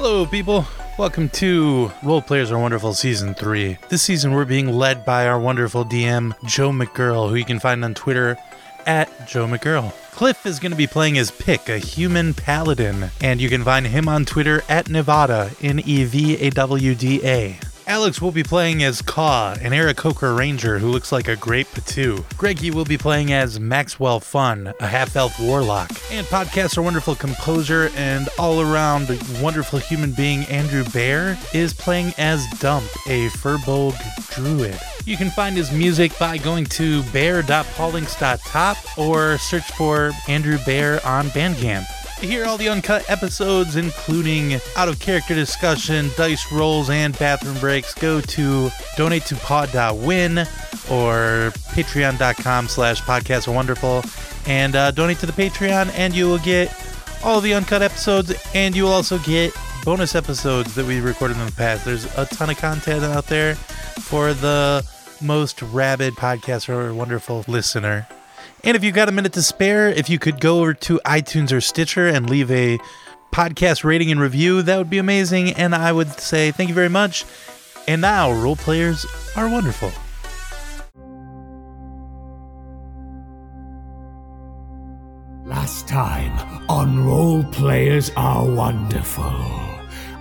Hello, people. Welcome to Role Players Are Wonderful Season 3. This season, we're being led by our wonderful DM, Joe McGurl, who you can find on Twitter at Joe McGurl. Cliff is going to be playing as Pick, a human paladin, and you can find him on Twitter at Nevada, N E V A W D A. Alex will be playing as Caw, an Aarakocra ranger who looks like a great potoo. Greggy will be playing as Maxwell Fun, a half elf warlock. And podcast our wonderful composer and all around wonderful human being Andrew Bear is playing as Dump, a Firbolg druid. You can find his music by going to bear.paulings.top or search for Andrew Bear on Bandcamp. To hear all the uncut episodes, including out of character discussion, dice rolls, and bathroom breaks, go to donate to pod.win or patreon.com slash podcast are wonderful and uh, donate to the Patreon, and you will get all the uncut episodes, and you will also get bonus episodes that we recorded in the past. There's a ton of content out there for the most rabid podcast or wonderful listener. And if you've got a minute to spare, if you could go over to iTunes or Stitcher and leave a podcast rating and review, that would be amazing. And I would say thank you very much. And now, role players are wonderful. Last time on Role Players Are Wonderful.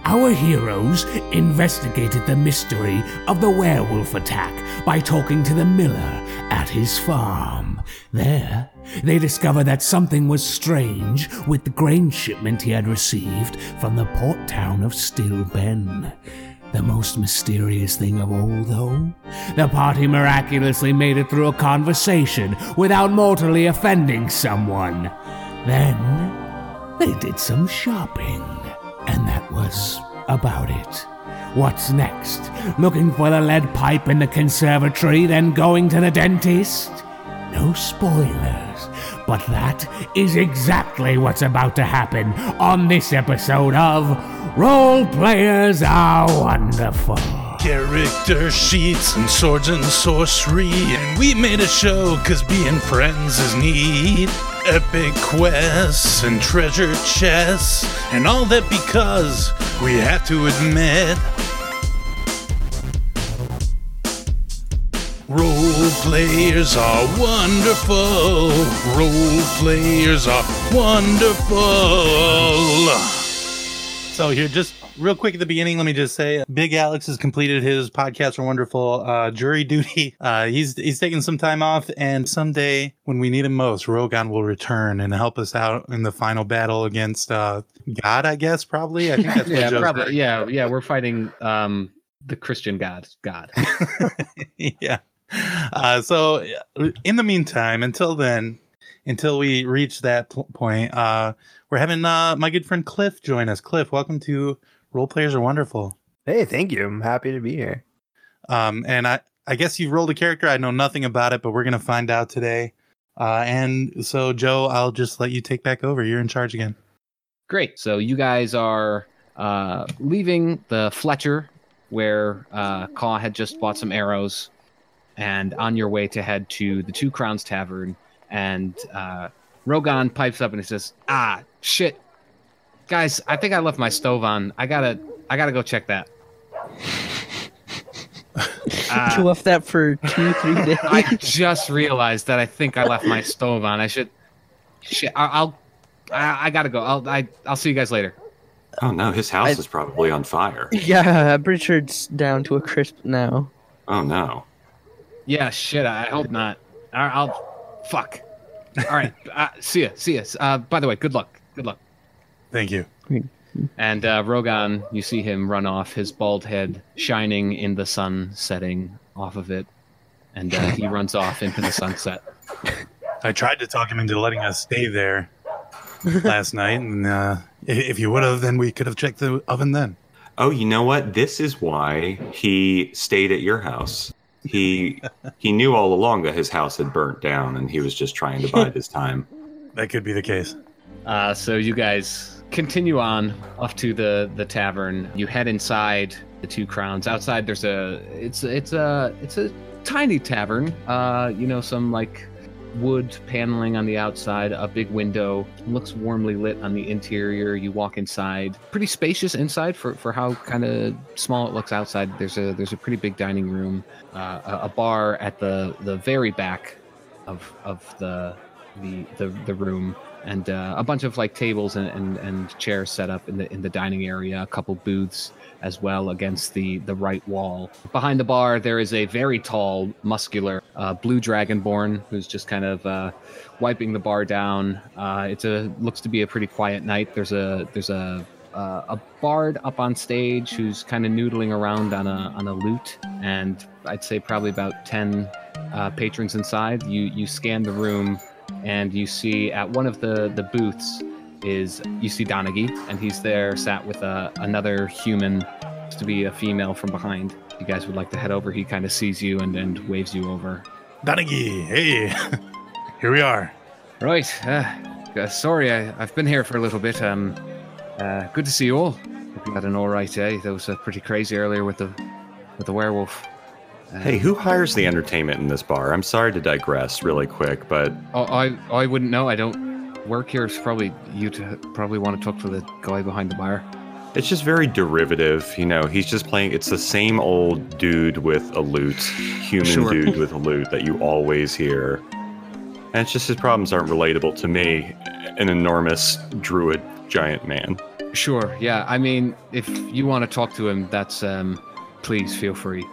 Our heroes investigated the mystery of the werewolf attack by talking to the miller at his farm. There, they discovered that something was strange with the grain shipment he had received from the port town of Stillben. The most mysterious thing of all, though, the party miraculously made it through a conversation without mortally offending someone. Then, they did some shopping, and that was about it. What's next? Looking for the lead pipe in the conservatory, then going to the dentist? No spoilers, but that is exactly what's about to happen on this episode of Role Players Are Wonderful. Character sheets and swords and sorcery. And we made a show cause being friends is neat. Epic quests and treasure chests. And all that because we have to admit. Role players are wonderful. Role players are wonderful. So here, just real quick at the beginning, let me just say, Big Alex has completed his podcast for wonderful uh, jury duty. Uh, he's he's taking some time off, and someday when we need him most, Rogan will return and help us out in the final battle against uh, God. I guess probably. I think that's yeah, probably. Yeah, yeah. We're fighting um the Christian God. God. yeah. Uh, so in the meantime, until then, until we reach that pl- point, uh, we're having uh, my good friend Cliff join us. Cliff, welcome to Role Players Are Wonderful. Hey, thank you. I'm happy to be here. Um, and I, I guess you've rolled a character. I know nothing about it, but we're gonna find out today. Uh, and so, Joe, I'll just let you take back over. You're in charge again. Great. So you guys are uh, leaving the Fletcher, where uh, Caw had just bought some arrows, and on your way to head to the Two Crowns Tavern. And uh, Rogan pipes up and he says, "Ah, shit, guys, I think I left my stove on. I gotta, I gotta go check that." Uh, you left that for two, three days. I just realized that I think I left my stove on. I should. Shit, I- I'll. I, I gotta go. I'll. I, I'll see you guys later. Oh no, his house I- is probably on fire. yeah, I'm pretty sure it's down to a crisp now. Oh no. Yeah, shit. I hope not. I- I'll. Fuck. All right. Uh, see ya. See ya. Uh, by the way, good luck. Good luck. Thank you. And uh, Rogan, you see him run off, his bald head shining in the sun setting off of it, and uh, he runs off into the sunset. I tried to talk him into letting us stay there last night, and uh, if you would have, then we could have checked the oven then. Oh, you know what? This is why he stayed at your house. He he knew all along that his house had burnt down, and he was just trying to bide his time. That could be the case. Uh, so you guys continue on off to the the tavern. You head inside the Two Crowns. Outside, there's a it's it's a it's a tiny tavern. Uh, you know, some like wood paneling on the outside, a big window, looks warmly lit on the interior. You walk inside, pretty spacious inside for, for how kind of small it looks outside. There's a there's a pretty big dining room, uh, a, a bar at the the very back of of the the the, the room and uh, a bunch of like tables and, and, and chairs set up in the in the dining area a couple booths as well against the the right wall. Behind the bar there is a very tall muscular uh, blue dragonborn who's just kind of uh, wiping the bar down. Uh, it's a looks to be a pretty quiet night. There's a there's a uh, a bard up on stage who's kind of noodling around on a on a lute, and I'd say probably about ten uh, patrons inside. You you scan the room, and you see at one of the the booths is you see Donaghy, and he's there sat with a, another human, to be a female from behind. You guys would like to head over. He kind of sees you and and waves you over. Donaghy, hey, here we are. Right. Uh, uh, sorry, I, I've been here for a little bit. Um, uh, good to see you all. Hope you had an all right day. That was uh, pretty crazy earlier with the with the werewolf. Hey, who hires the entertainment in this bar? I'm sorry to digress really quick, but Oh, I I wouldn't know. I don't work here. It's probably you to probably want to talk to the guy behind the bar. it's just very derivative. You know, he's just playing. It's the same old dude with a lute, human Sure. dude with a lute that you always hear. And it's just his problems aren't relatable to me, an enormous druid giant man. Sure. Yeah. I mean, if you want to talk to him, that's um, please feel free.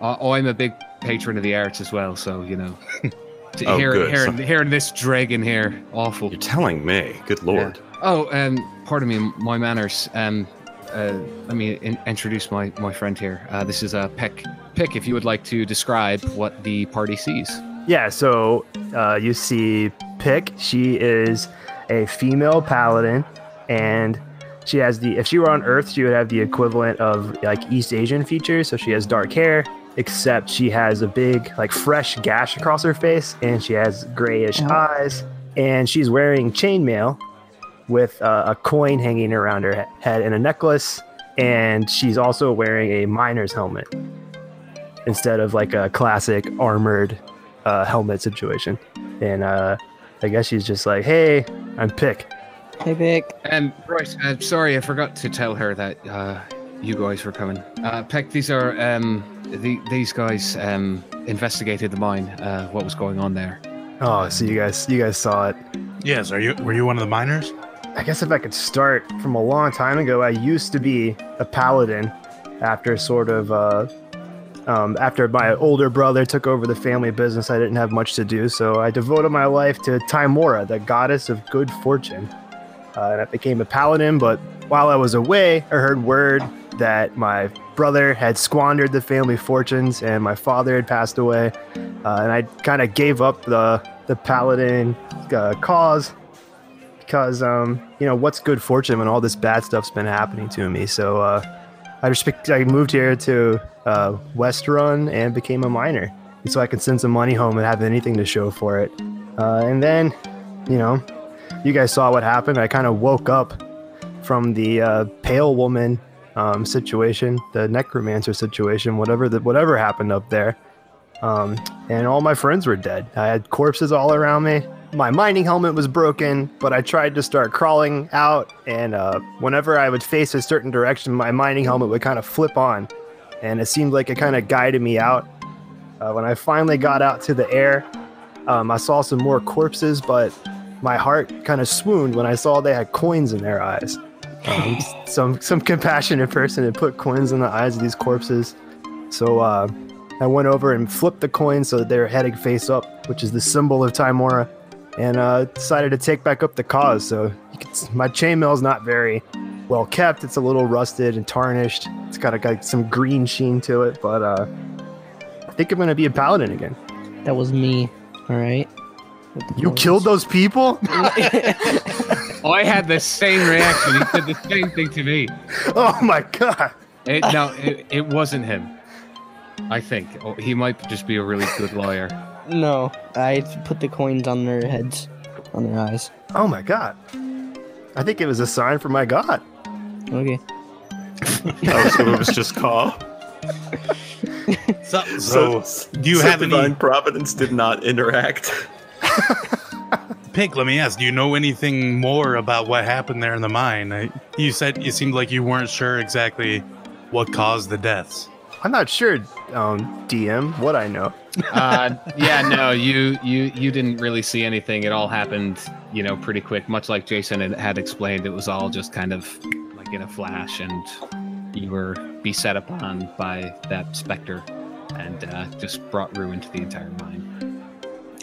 Uh, oh, I'm a big patron of the arts as well, so you know. to Oh, hear, good. hearing, So- hearing this dragon here, awful. You're telling me, good lord. Oh, um, pardon me, my manners. Um, uh, let me in- introduce my, my friend here. Uh, this is uh, Peck. Pick, if you would like to describe what the party sees. Yeah, so uh, you see Pick. She is a female paladin, and she has the. If she were on Earth, she would have the equivalent of like East Asian features. So she has dark hair, except she has a big, like, fresh gash across her face, and she has grayish eyes, and she's wearing chainmail with uh, a coin hanging around her head and a necklace, and she's also wearing a miner's helmet instead of like a classic armored uh, helmet situation. And uh, I guess she's just like, "Hey, I'm Pick." Hey, Vic. Um, right. Uh, sorry, I forgot to tell her that uh, you guys were coming. Uh, Peck, these are um, the, these guys um, investigated the mine. Uh, what was going on there? Oh, so you guys, you guys saw it. Yes, are you? Were you one of the miners? I guess if I could start from a long time ago, I used to be a paladin. After sort of, uh, um, after my older brother took over the family business, I didn't have much to do, so I devoted my life to Tymora, the goddess of good fortune. Uh, and I became a paladin, but while I was away, I heard word that my brother had squandered the family fortunes and my father had passed away. Uh, and I kind of gave up the, the paladin uh, cause because, um, you know, what's good fortune when all this bad stuff's been happening to me? So uh, I just I moved here to uh, West Run and became a miner. So I could send some money home and have anything to show for it. Uh, and then, you know, you guys saw what happened. I kind of woke up from the uh, pale woman um, situation, the necromancer situation, whatever the, whatever happened up there. Um, and all my friends were dead. I had corpses all around me. My mining helmet was broken, but I tried to start crawling out, and uh, whenever I would face a certain direction, my mining helmet would kind of flip on, and it seemed like it kind of guided me out. Uh, when I finally got out to the air, um, I saw some more corpses, but my heart kind of swooned when I saw they had coins in their eyes. Um, some some compassionate person had put coins in the eyes of these corpses, so uh, I went over and flipped the coins so that they were heading face up, which is the symbol of Tymora, and uh, decided to take back up the cause. So you can, my chainmail is not very well kept; it's a little rusted and tarnished. It's got a, got some green sheen to it, but uh, I think I'm gonna be a paladin again. That was me. All right. You killed those people? Oh, I had the same reaction. He said the same thing to me. Oh my god! It, no, it, it wasn't him. I think oh, he might just be a really good lawyer. No, I put the coins on their heads, on their eyes. Oh my god! I think it was a sign from my god. Okay. Oh, so it was just call. So, so do you have any? Providence did not interact? Pig, let me ask, do you know anything more about what happened there in the mine? You said you seemed like you weren't sure exactly what caused the deaths. I'm not sure, um, DM, what I know. uh, yeah, no, you you you didn't really see anything. It all happened, you know, pretty quick. Much like Jason had, had explained, it was all just kind of like in a flash, and you were beset upon by that specter, and uh, just brought ruin to the entire mine.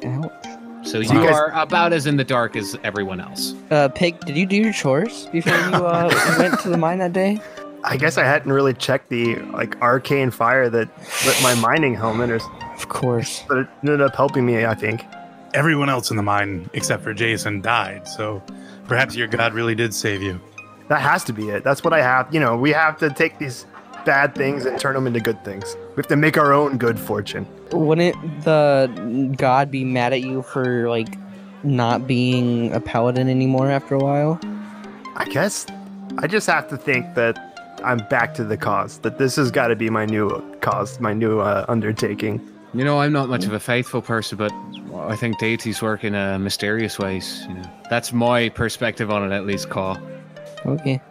Ouch. So So you you guys- are about as in the dark as everyone else. Uh, Pig, did you do your chores before you uh, went to the mine that day? I guess I hadn't really checked the like arcane fire that lit my mining helmet, or, Of course. but it ended up helping me. I think. Everyone else in the mine, except for Jason, died, so perhaps your god really did save you. That has to be it. That's what I have. You know, we have to take these bad things and turn them into good things. We have to make our own good fortune. Wouldn't the god be mad at you for like not being a paladin anymore after a while? I guess I just have to think that I'm back to the cause. That this has got to be my new cause, my new uh, undertaking. You know, I'm not much of a faithful person, but I think deities work in uh, mysterious ways. You know, that's my perspective on it, at least. Call. Okay.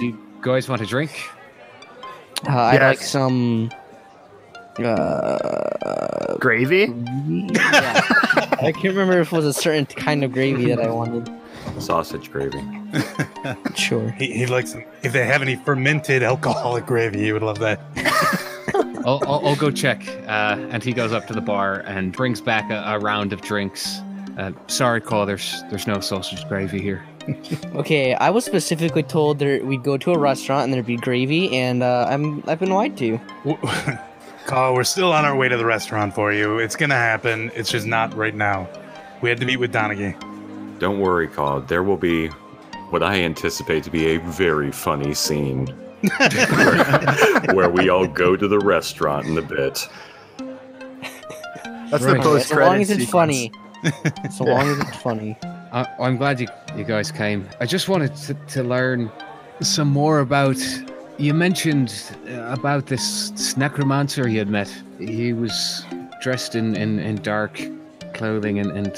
You guys want a drink? Uh, I'd like some. Uh, Gravy? yeah. I can't remember if it was a certain kind of gravy that I wanted. Sausage gravy. Sure. He, he likes if they have any fermented alcoholic gravy, he would love that. I'll, I'll, I'll go check. Uh, and he goes up to the bar and brings back a, a round of drinks. Uh, sorry, Caw. There's there's no sausage gravy here. Okay, I was specifically told that we'd go to a restaurant and there'd be gravy, and uh, I'm I've been lied to. Carl, we're still on our way to the restaurant for you. It's gonna happen. It's just not right now. We had to meet with Donaghy. Don't worry, Cod. There will be what I anticipate to be a very funny scene where, where we all go to the restaurant in a bit. That's Right. the post As long as it's funny. So long as it's funny. I, I'm glad you, you guys came. I just wanted to, to learn some more about. You mentioned uh, about this, this necromancer you had met. He was dressed in, in, in dark clothing, and, and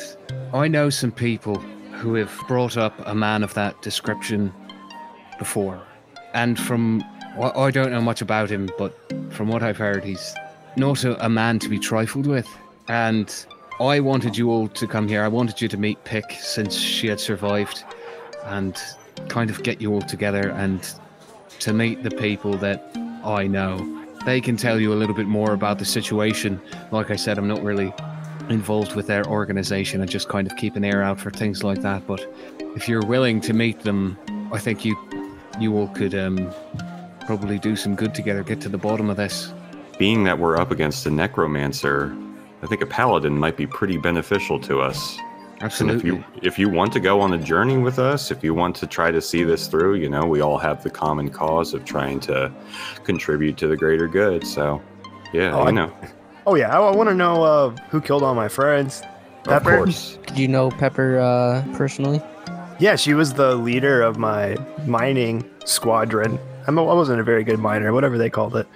I know some people who have brought up a man of that description before. And from. I I don't know much about him, but from what I've heard, he's not a, a man to be trifled with. And I wanted you all to come here. I wanted you to meet Pick since she had survived and kind of get you all together and to meet the people that I know. They can tell you a little bit more about the situation. Like I said, I'm not really involved with their organization. I just kind of keep an ear out for things like that. But if you're willing to meet them, I think you you all could um, probably do some good together, get to the bottom of this. Being that we're up against a necromancer, I think a paladin might be pretty beneficial to us. And Absolutely. if you if you want to go on a journey with us, if you want to try to see this through, you know, we all have the common cause of trying to contribute to the greater good. So, yeah, Oh, I- know, Oh yeah, I, want to know uh, who killed all my friends. Pepper. of Pepper? course. Did you know Pepper uh, personally? Yeah, she was the leader of my mining squadron. I'm a, I wasn't a very good miner, whatever they called it.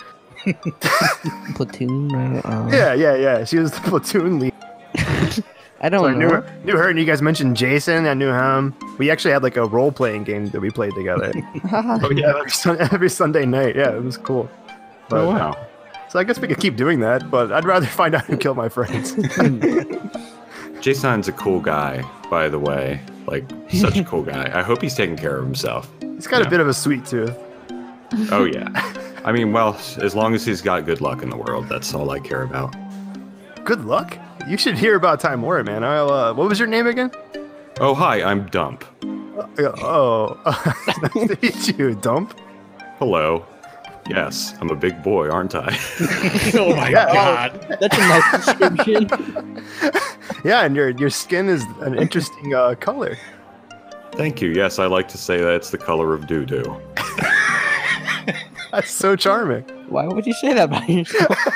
Platoon? right? Uh, Yeah, yeah, yeah. She was the platoon leader. I So I don't knew know. her, knew her, and you guys mentioned Jason. I knew him. We actually had like a role playing game that we played together. Oh yeah. every, Sun- every Sunday night. Yeah, it was cool. But, Oh wow. So I guess we could keep doing that, but I'd rather find out who killed my friends. Jason's a cool guy, by the way. Like such a cool guy. I hope he's taking care of himself. He's got Yeah. a bit of a sweet tooth. Oh yeah. I mean, well, as long as he's got good luck in the world, that's all I care about. Good luck. You should hear about Time War, man. I'll, uh, what was your name again? Oh hi, I'm Dump. Uh, oh, nice to meet you, Dump. Hello. Yes, I'm a big boy, aren't I? oh my Yeah, oh. god. That's a nice description. Yeah, and your your skin is an interesting uh, color. Thank you. Yes, I like to say that it's the color of doo doo. That's so charming. Why would you say that about yourself?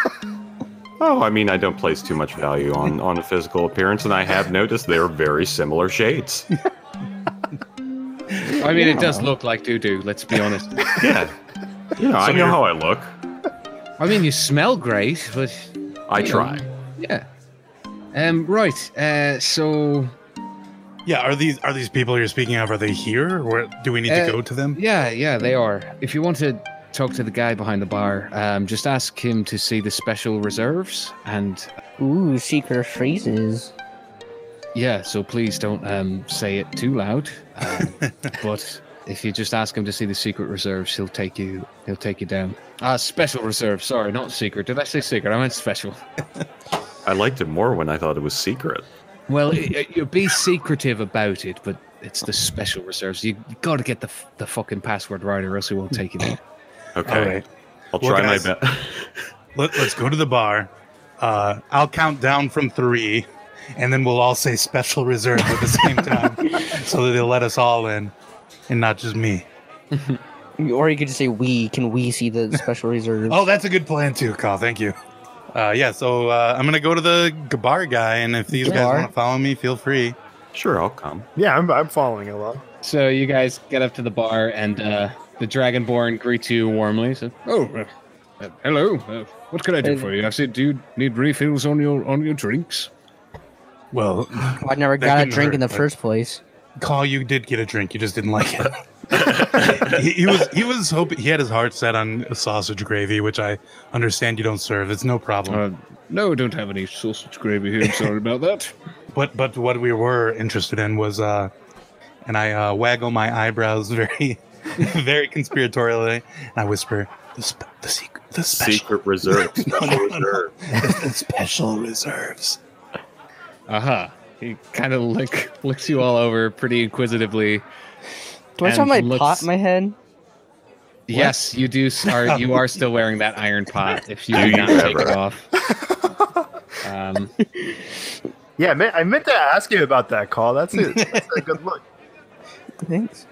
Oh, I mean, I don't place too much value on on a physical appearance, and I have noticed they're very similar shades. I mean, it does look like doo doo, let's be honest. Yeah. You know, I know how I look. I mean, you smell great, but I you know, try. Yeah. Um, right. Uh, so Yeah, are these are these people you're speaking of? Are they here, or do we need Uh, to go to them? yeah, yeah, they are. If you want to talk to the guy behind the bar, um, just ask him to see the special reserves, and Ooh, secret phrases. yeah. So please don't um say it too loud. Um, but if you just ask him to see the secret reserves, he'll take you. He'll take you down. Ah, special reserve. Sorry, not secret. Did I say secret? I meant special. I liked it more when I thought it was secret. Well, it, it- be secretive about it, but it's the special reserves. You, you got to get the the fucking password right, or else we won't take you there. Okay, All right. I'll Well, try my best. Let, let's go to the bar. Uh, I'll count down from three, and then we'll all say special reserve at the same time, so that they'll let us all in, and not just me. Or you could just say we. Can we see the special reserve? Oh, that's a good plan too, Kyle. Thank you. Uh, yeah, so uh, I'm gonna go to the g- bar guy, and if these guys want to follow me, feel free. Sure, I'll come. Yeah, I'm, I'm following along. So you guys get up to the bar, and uh, the Dragonborn greets you warmly. So, oh, uh, uh, hello. Uh, what can I do Hey. for you? I said, do you need refills on your on your drinks? Well, Well, I never That got a couldn't drink hurt, in the but- first place. Caw, you did get a drink. You just didn't like it. he, he was he was hoping he had his heart set on sausage gravy, which I understand you don't serve. It's no problem. Uh, no, don't have any sausage gravy here. I'm sorry about that. But but what we were interested in was uh and I uh, waggle my eyebrows very very conspiratorially and I whisper the sp- the secret the special Secret reserve. Special No, no, no. reserve. the special reserves. Aha. He kind of lick, licks you all over pretty inquisitively. Do I still have my looks- pot in my head? Yes, you do. Are you are still wearing that iron pot? If you Do do you not take it off. Um, Yeah, I meant, I meant to ask you about that Caw. That's it. That's a good look. Thanks.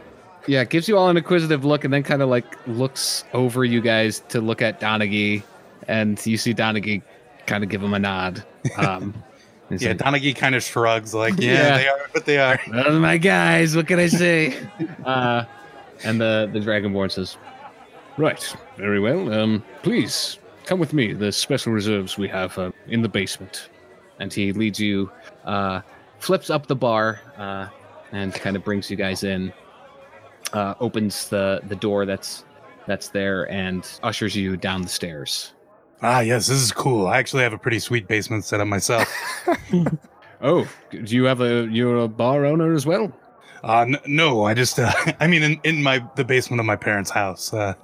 Yeah, gives you all an inquisitive look, and then kind of like looks over you guys to look at Donaghy, and you see Donaghy kind of give him a nod. Um, Yeah, like, Donaghy kind of shrugs like, yeah, Yeah. they are what they are. Those are my guys. What can I say? uh, and the the Dragonborn says, "Right, very well. Um, please come with me. The special reserves we have uh, in the basement." And he leads you, uh, flips up the bar, uh, and kind of brings you guys in. Uh, opens the the door that's that's there and ushers you down the stairs. Ah, yes, this is cool. I actually have a pretty sweet basement set up myself. Oh, do you have a you're a bar owner as well? Uh, n- no, I just, uh, I mean, in, in my the basement of my parents' house. Uh,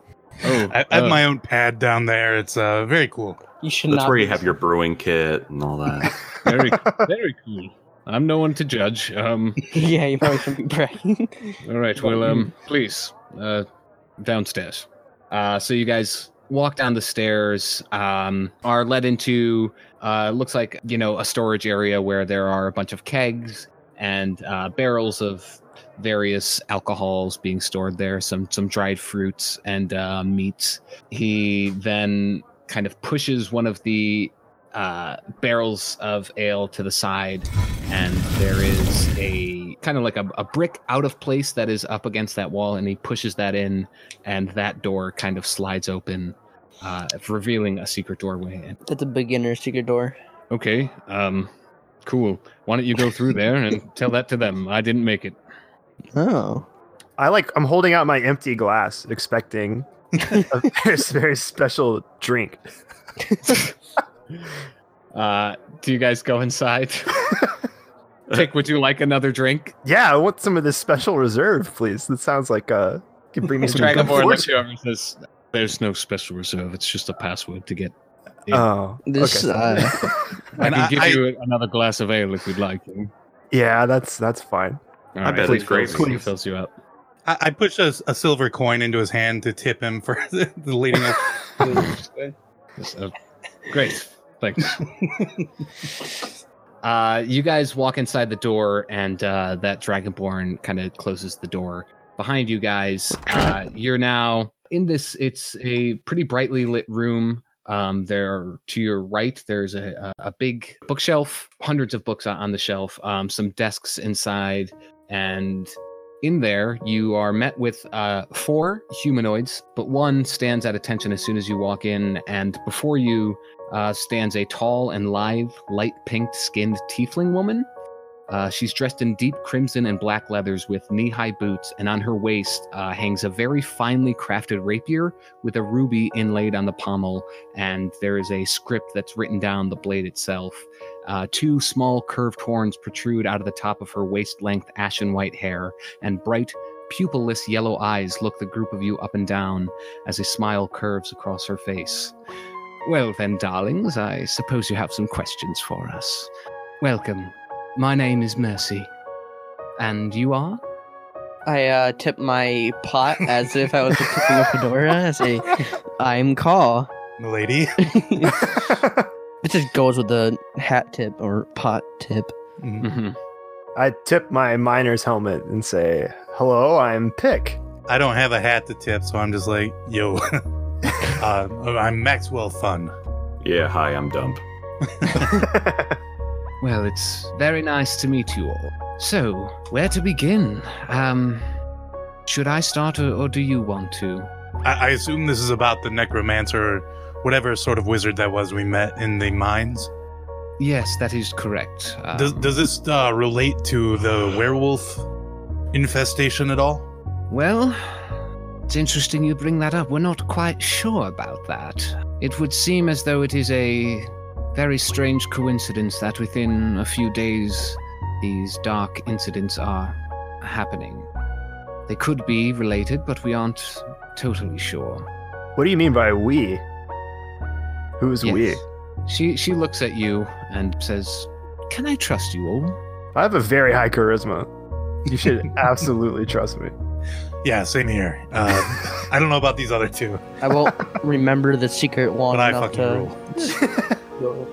Oh, I, I have uh, my own pad down there. It's uh, very cool. You should That's not. where you have your brewing kit and all that. very very cool. I'm no one to judge. Um, yeah, you probably shouldn't be bragging. all right. Well, um, please, uh, downstairs. Uh, so you guys walk down the stairs. Um, are led into uh, looks like you know a storage area where there are a bunch of kegs and uh, barrels of various alcohols being stored there. Some some dried fruits and uh, meats. He then kind of pushes one of the uh, barrels of ale to the side, and there is a kind of like a, a brick out of place that is up against that wall, and he pushes that in, and that door kind of slides open, uh, revealing a secret doorway. And, That's a beginner secret door. okay, um, cool. Why don't you go through there and tell that to them? I didn't make it. Oh. I like. I'm holding out my empty glass, expecting a very, very special drink. Uh, do you guys go inside? Pick, would you like another drink? Yeah, I want some of this special reserve, please. That sounds like uh, can bring me some good Dragonborn looks fortune. you over and says, "There's no special reserve. It's just a password to get." in. Oh, This, okay. uh, I can I- give I- you another glass of ale if you'd like. yeah, that's that's fine. All I bet he it's gravy. fills- He fills you up. I, I push a, a silver coin into his hand to tip him for the leading us. Yes, uh, great, thanks. uh, you guys walk inside the door, and uh, that dragonborn kind of closes the door behind you guys. Uh, you're now in this. It's a pretty brightly lit room. Um, there to your right, there's a, a, big bookshelf, hundreds of books on the shelf, um, some desks inside, and in there, you are met with uh, four humanoids, but one stands at attention as soon as you walk in, and before you uh, stands a tall and lithe, light pink skinned tiefling woman. Uh, she's dressed in deep crimson and black leathers with knee high boots, and on her waist uh, hangs a very finely crafted rapier with a ruby inlaid on the pommel, and there is a script that's written down the blade itself. Uh, two small curved horns protrude out of the top of her waist length ashen white hair, and bright, pupilless yellow eyes look the group of you up and down as a smile curves across her face. Well, then, darlings, I suppose you have some questions for us. Welcome. My name is Mercy. And you are? I uh, tip my pot as if I was tipping a fedora. I say, "I'm Caw." Lady. It just goes with the hat tip or pot tip. Mhm. Mm-hmm. I tip my miner's helmet and say, "Hello, I'm Pick." I don't have a hat to tip, so I'm just like, yo. uh, I'm Maxwell Fun. Yeah, hi, I'm Dump. Well, it's very nice to meet you all. So, where to begin? Um, should I start or, or do you want to? I, I assume this is about the necromancer or whatever sort of wizard that was we met in the mines. Yes, that is correct. Um, Does, does this uh, relate to the werewolf infestation at all? Well, it's interesting you bring that up. We're not quite sure about that. It would seem as though it is a very strange coincidence that within a few days these dark incidents are happening. They could be related, but we aren't totally sure. what do you mean by we? Who's we? She she looks at you and says, "Can I trust you all?" I have a very high charisma. You should absolutely trust me. Yeah, same here. Uh, I don't know about these other two, I won't remember the secret long but I fucking to. rule.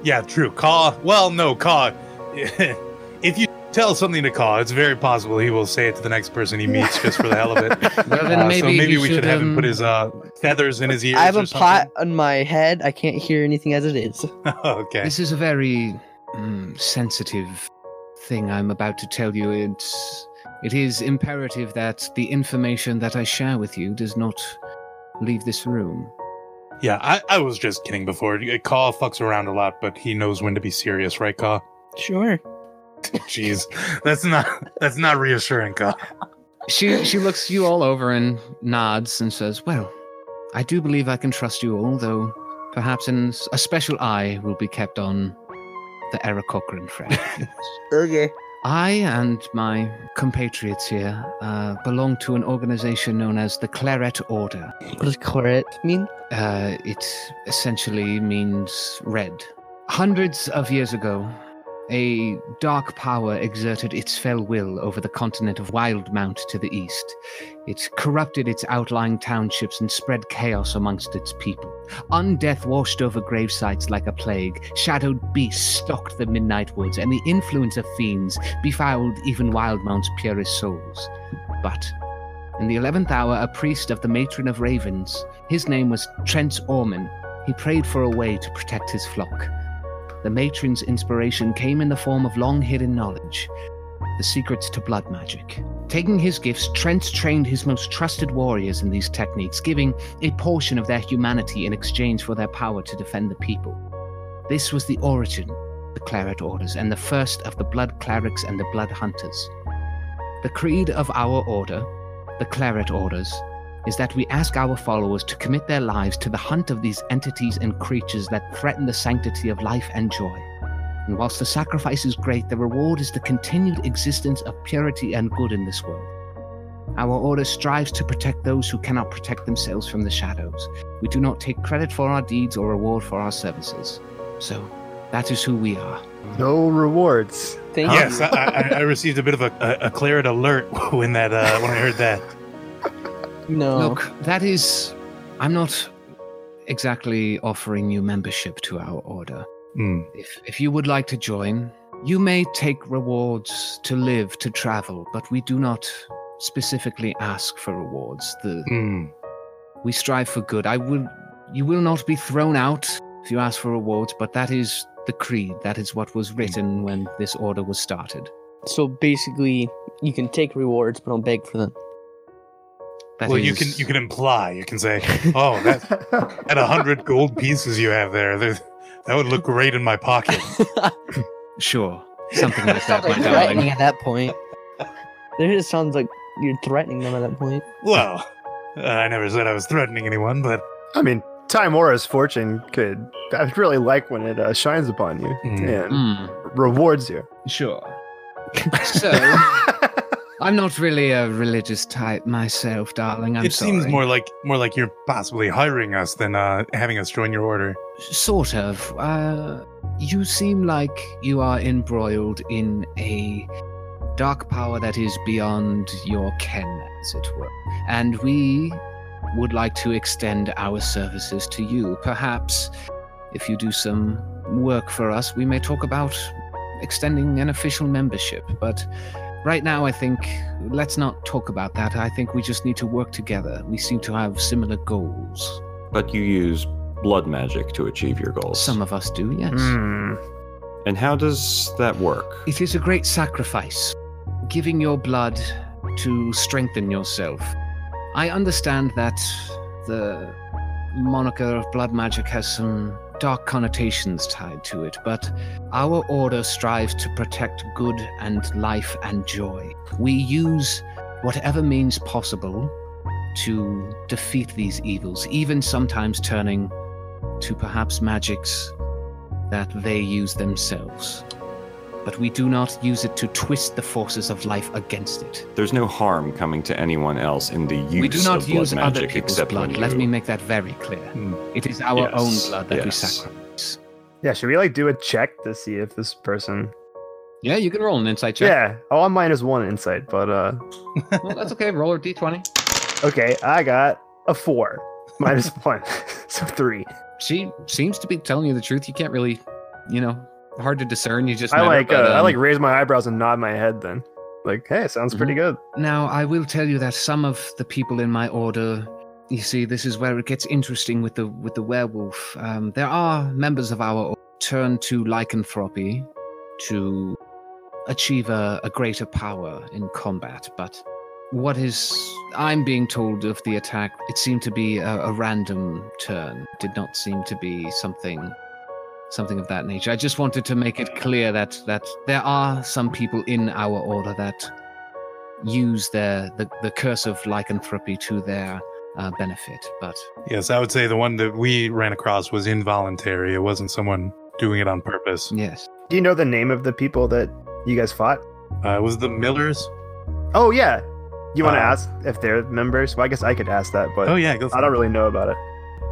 Yeah, true. Caw. Well, no, Caw. if you tell something to Caw, it's very possible he will say it to the next person he meets just for the hell of it. Well, then Uh, maybe so maybe we should, have him put his uh, feathers in his ears. I have a something. pot on my head. I can't hear anything as it is. okay. This is a very mm, sensitive thing I'm about to tell you. It's it is imperative that the information that I share with you does not leave this room. Yeah, I, I was just kidding before. Uh, Caw fucks around a lot, but he knows when to be serious, right, Caw? Sure. Jeez, that's not that's not reassuring, Caw. She she looks you all over and nods and says, "Well, I do believe I can trust you all, though perhaps an, a special eye will be kept on the Aarakocra friend. Okay. I and my compatriots here uh, belong to an organization known as the Claret Order. What does claret mean? Uh, it essentially means red. Hundreds of years ago, a dark power exerted its fell will over the continent of Wildemount to the east. It corrupted its outlying townships and spread chaos amongst its people. Undeath washed over gravesites like a plague. Shadowed beasts stalked the midnight woods, and the influence of fiends befouled even Wildemount's purest souls. But in the eleventh hour, a priest of the Matron of Ravens, his name was Trent Orman, he prayed for a way to protect his flock. The matron's inspiration came in the form of long hidden knowledge, the secrets to blood magic. Taking his gifts, Trent trained his most trusted warriors in these techniques, giving a portion of their humanity in exchange for their power to defend the people. This was the origin of the Claret Orders and the first of the Blood Clerics and the Blood Hunters. The creed of our order, the Claret Orders, is that we ask our followers to commit their lives to the hunt of these entities and creatures that threaten the sanctity of life and joy. And whilst the sacrifice is great, the reward is the continued existence of purity and good in this world. Our order strives to protect those who cannot protect themselves from the shadows. We do not take credit for our deeds or reward for our services. So, that is who we are. No rewards. Thank Yes, I, I, I received a bit of a, a, a claret alert when that uh, when I heard that. You. No. Look, that is. I'm not exactly offering you membership to our order. Hmm. If, if you would like to join, you may take rewards to live, to travel, but we do not specifically ask for rewards. The, Hmm. we strive for good. I will, you will not be thrown out if you ask for rewards, but that is the creed. That is what was written when this order was started. So basically, You can take rewards, but don't beg for them. That well, you can you can imply. You can say, "Oh, that at a hundred gold pieces you have there, there, that would look great in my pocket." sure something like that, sounds my like threatening darling. at that point. It just sounds like you're threatening them at that point. well, I never said I was threatening anyone, but I mean, Tymora's fortune could. I really like when it uh, shines upon you Mm. and Hmm, rewards you. sure. So I'm not really a religious type myself, darling. I'm it seems more like more like you're possibly hiring us than uh, having us join your order. Sort of. Uh, you seem like you are embroiled in a dark power that is beyond your ken, as it were. And we would like to extend our services to you. Perhaps if you do some work for us, we may talk about extending an official membership. But right now, I think let's not talk about that. I think we just need to work together. We seem to have similar goals. But you use blood magic to achieve your goals. Some of us do, yes. Hmm. And how does that work? It is a great sacrifice, giving your blood to strengthen yourself. I understand that the moniker of blood magic has some dark connotations tied to it, but our order strives to protect good and life and joy. We use whatever means possible to defeat these evils, even sometimes turning to perhaps magics that they use themselves but we do not use it to twist the forces of life against it. There's no harm coming to anyone else in the use we do not of blood other magic people's except blood. when Let you- me make that very clear. Hmm. It is our Yes, own blood that we sacrifice. Yeah, should we like do a check to see if this person? Yeah, you can roll an insight check. Yeah, oh, I'm minus one insight, but uh, Well, that's okay. Roll a d20. okay, I got a four minus one, so three. She seems to be telling you the truth. You can't really, you know, hard to discern. You just I met her, like uh, but, I um, like raise my eyebrows and nod my head. Then, like, hey, sounds pretty good. Now, I will tell you that some of the people in my order, you see, this is where it gets interesting with the with the werewolf. Um, there are members of our order turn to lycanthropy to achieve a, a greater power in combat, but what is I'm being told of the attack, it seemed to be a, a random turn. It did not seem to be something something of that nature. I just wanted to make it clear that that there are some people in our order that use their the, the curse of lycanthropy to their uh, benefit. But Yes, I would say the one that we ran across was involuntary. It wasn't someone doing it on purpose. yes, Do you know the name of the people that you guys fought? Uh, it was the Millers? Oh yeah, you want to Uh, ask if they're members? Well, I guess I could ask that, but Oh yeah, go for I don't it. really know about it.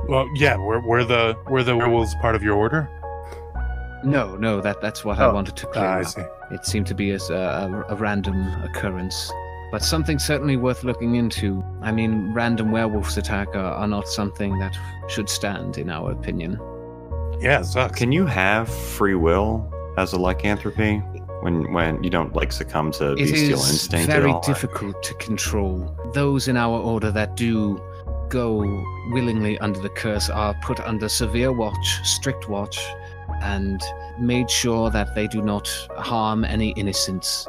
Well, yeah, were, were the were the werewolves part of your order? No, no, that that's what I Oh. wanted to clear Ah, I up. see. It seemed to be as a, a, a random occurrence. But something certainly worth looking into. I mean, random werewolves attack are, are not something that should stand, in our opinion. Yeah, it sucks. Can you have free will as a lycanthropy when when you don't like succumb to It bestial is instinct at very all? difficult to control. Those in our order that do go willingly under the curse are put under severe watch, strict watch, and made sure that they do not harm any innocents.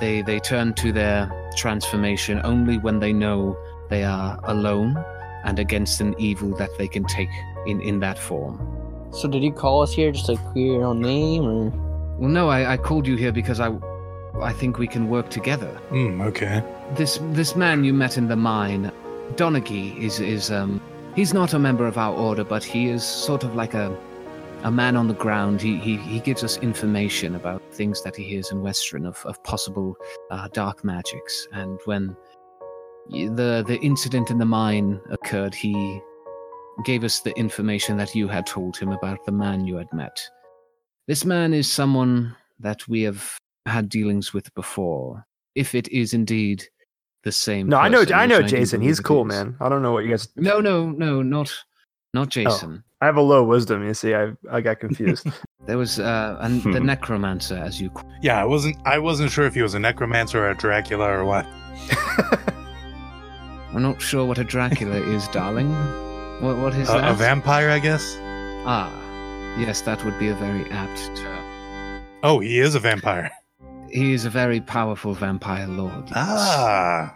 They they turn to their transformation only when they know they are alone and against an evil that they can take in, in that form. So did you call us here just to clear your own name, or Well, no, I, I called you here because I, I think we can work together. Hmm, okay. This this man you met in the mine, Donaghy, is is um he's not a member of our order, but he is sort of like a a man on the ground. He he, he gives us information about things that he hears in Western of, of possible uh, dark magics. And when the the incident in the mine occurred, he gave us the information that you had told him about the man you had met. This man is someone that we have had dealings with before. If it is indeed the same. No, I know, I know Jason. He's cool, is. man. I don't know what you guys. No, no, no, not not Jason. I have a low wisdom. You see, I I got confused. There was uh, an, the Hmm. necromancer, as you. call- Yeah, I wasn't I wasn't sure if he was a necromancer or a Dracula or what. I'm not sure what a Dracula is, darling. What what is A, that? a vampire, I guess. ah, yes, that would be a very apt term. Oh, he is a vampire. He is a very powerful vampire lord. Ah.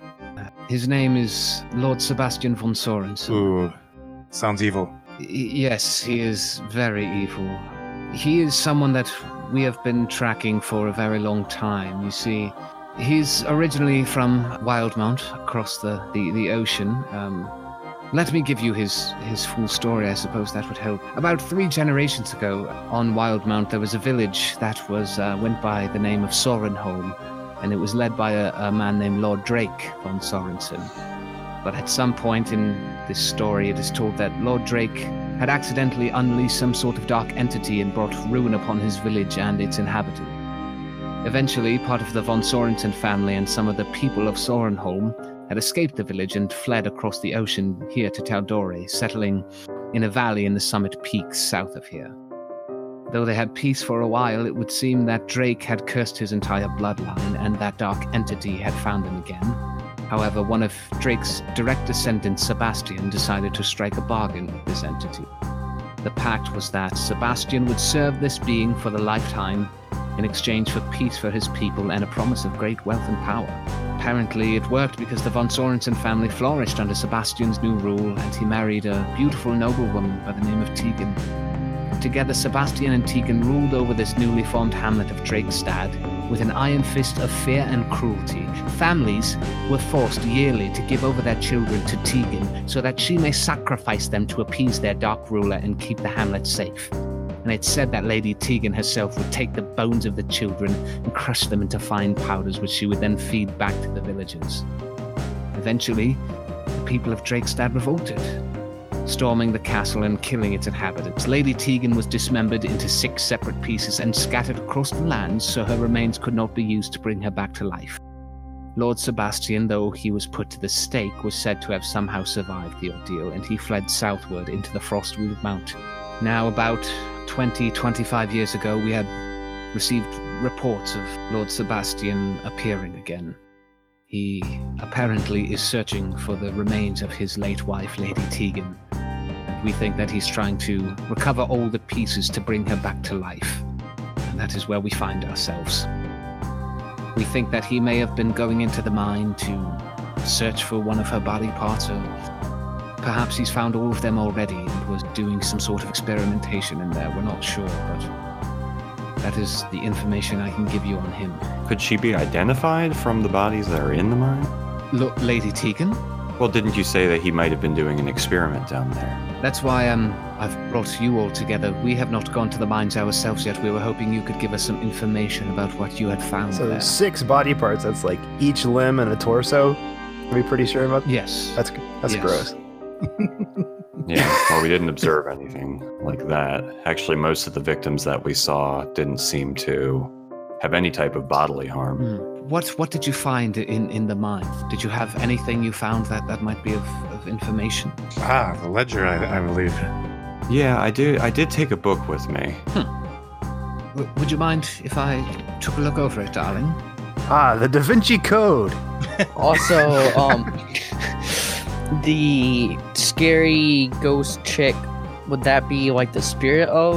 His name is Lord Sebastian von Sorensen. Ooh. Sounds evil. Yes, he is very evil. He is someone that we have been tracking for a very long time. You see, he's originally from Wildemount, across the, the, the ocean. Um, let me give you his, his full story, I suppose that would help. About three generations ago, on Wildemount, there was a village that was uh, went by the name of Sorenholm, and it was led by a, a man named Lord Drake von Sorensen. But at some point in this story, it is told that Lord Drake had accidentally unleashed some sort of dark entity and brought ruin upon his village and its inhabitants. Eventually, part of the von Sorensen family and some of the people of Sorenholm had escaped the village and fled across the ocean here to Taldore, settling in a valley in the summit peaks south of here. Though they had peace for a while, it would seem that Drake had cursed his entire bloodline and that dark entity had found them again. However, one of Drake's direct descendants, Sebastian, decided to strike a bargain with this entity. The pact was that Sebastian would serve this being for the lifetime in exchange for peace for his people and a promise of great wealth and power. Apparently, it worked because the von Sorensen family flourished under Sebastian's new rule, and he married a beautiful noblewoman by the name of Tegan. Together, Sebastian and Tegan ruled over this newly formed hamlet of Drakestad with an iron fist of fear and cruelty. Families were forced yearly to give over their children to Tegan so that she may sacrifice them to appease their dark ruler and keep the hamlet safe. And it's said that Lady Tegan herself would take the bones of the children and crush them into fine powders, which she would then feed back to the villagers. Eventually, the people of Drakestad revolted, storming the castle and killing its inhabitants. Lady Tegan was dismembered into six separate pieces and scattered across the lands so her remains could not be used to bring her back to life. Lord Sebastian, though he was put to the stake, was said to have somehow survived the ordeal, and he fled southward into the Frostwood Mountain. Now, about 20, 25 years ago, we had received reports of Lord Sebastian appearing again. He apparently is searching for the remains of his late wife, Lady Tegan. And we think that he's trying to recover all the pieces to bring her back to life. And that is where we find ourselves. We think that he may have been going into the mine to search for one of her body parts, or perhaps he's found all of them already and was doing some sort of experimentation in there. We're not sure, but that is the information I can give you on him. Could she be identified from the bodies that are in the mine? Look, Lady Tegan, Well, didn't you say that he might have been doing an experiment down there? that's why um, I've brought you all together. We have not gone to the mines ourselves yet. We were hoping you could give us some information about what you had found So there. six body parts. That's like each limb and a torso. Are we pretty sure about? Yes. That's that's Yes. gross. Yeah, well, we didn't observe anything like that. Actually, most of the victims that we saw didn't seem to have any type of bodily harm. Hmm. What What did you find in in the mine? Did you have anything you found that that might be of, of information? Ah, the ledger, I, I believe. Yeah, I did. I did take a book with me. W- would you mind if I took a look over it, darling? Ah, the Da Vinci Code. Also, um, the scary ghost chick. Would that be like the spirit of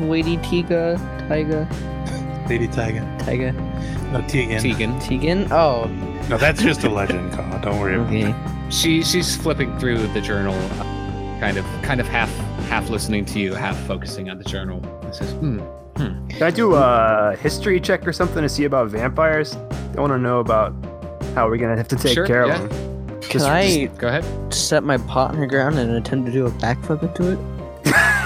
Lady Tiga? Tyga? Lady Tigan. Tyga? No, Tegan. Tegan. Tegan? Oh, No, that's just a legend, Caw. Don't worry about okay. it. She she's flipping through the journal, uh, kind of kind of half half listening to you, half focusing on the journal. It says, "Hmm, Can I do a history check or something to see about vampires? I want to know about how we're gonna have to take Sure, care yeah. of them. Can I go ahead." set my pot in the ground and attempt to do a backflip into it?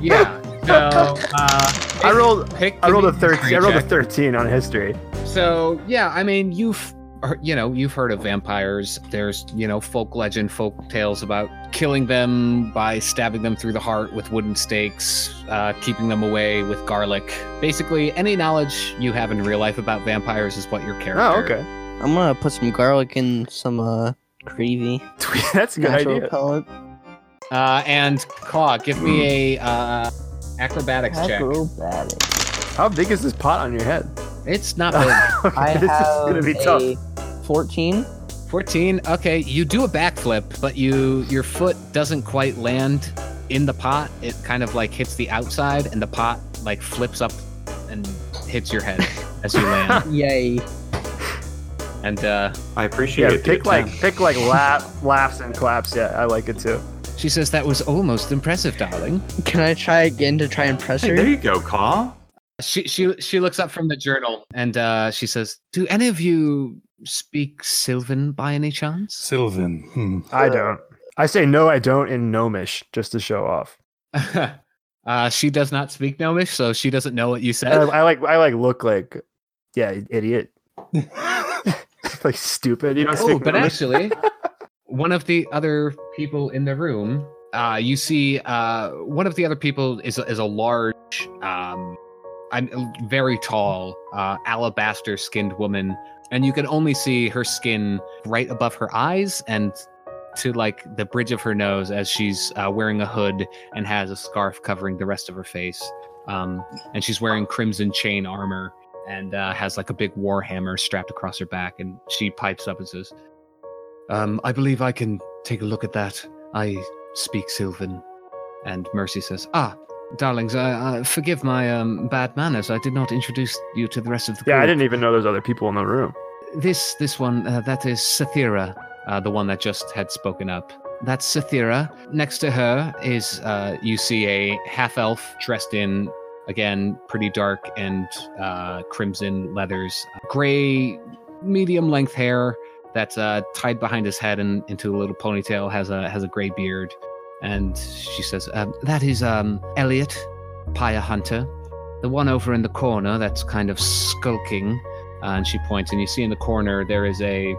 Yeah. So uh, I rolled. pick. I rolled a thirteen. I rolled a thirteen on history. So yeah, I mean you've heard- you know you've heard of vampires. There's you know folk legend, folk tales about killing them by stabbing them through the heart with wooden stakes, uh, keeping them away with garlic. Basically, any knowledge you have in real life about vampires is what your character. Oh, okay. I'm gonna put some garlic in some uh gravy. That's a good natural idea. pellet. Uh, and Claw, give me a uh, acrobatics check. Acrobatics. How big is this pot on your head? It's not big. okay, I this have is gonna be tough. a 14. 14 okay you do a backflip but you your foot doesn't quite land in the pot it kind of like hits the outside and the pot like flips up and hits your head as you land. Yay. And uh, I appreciate Yeah, the pick like attempt. pick like laugh, laughs and claps. Yeah, I like it too. she says, "That was almost impressive, darling." Can I try again to try and press Hey, her? there you go, Carl. She she she looks up from the journal and uh, she says, "Do any of you speak Sylvan by any chance?" Sylvan. Hmm. I don't. I say no, I don't in Gnomish just to show off. uh, she does not speak Gnomish, so she doesn't know what you I, said. I like I like look like yeah idiot like stupid. You know. Oh, but actually, one of the other people in the room, uh, you see, uh, one of the other people is a, is a large, um, I'm very tall, uh, alabaster-skinned woman, and you can only see her skin right above her eyes and to like the bridge of her nose as she's uh, wearing a hood and has a scarf covering the rest of her face. Um, and she's wearing crimson chain armor and uh, has like a big war hammer strapped across her back. And she pipes up and says, um, I believe I can take a look at that. I speak Sylvan. And Mercy says, Ah, darlings, I, uh, forgive my um, bad manners. I did not introduce you to the rest of the yeah, I didn't even know there's other people in the room. This this one, uh, that is Sathira, uh, the one that just had spoken up. That's Sathira. Next to her is uh, you see a half elf dressed in again pretty dark and uh, crimson leathers, gray medium length hair that's uh, tied behind his head and into a little ponytail. has a has a gray beard, and she says, um, "That is um, Elliot, Pyre Hunter, the one over in the corner that's kind of skulking." Uh, and she points, and you see in the corner there is a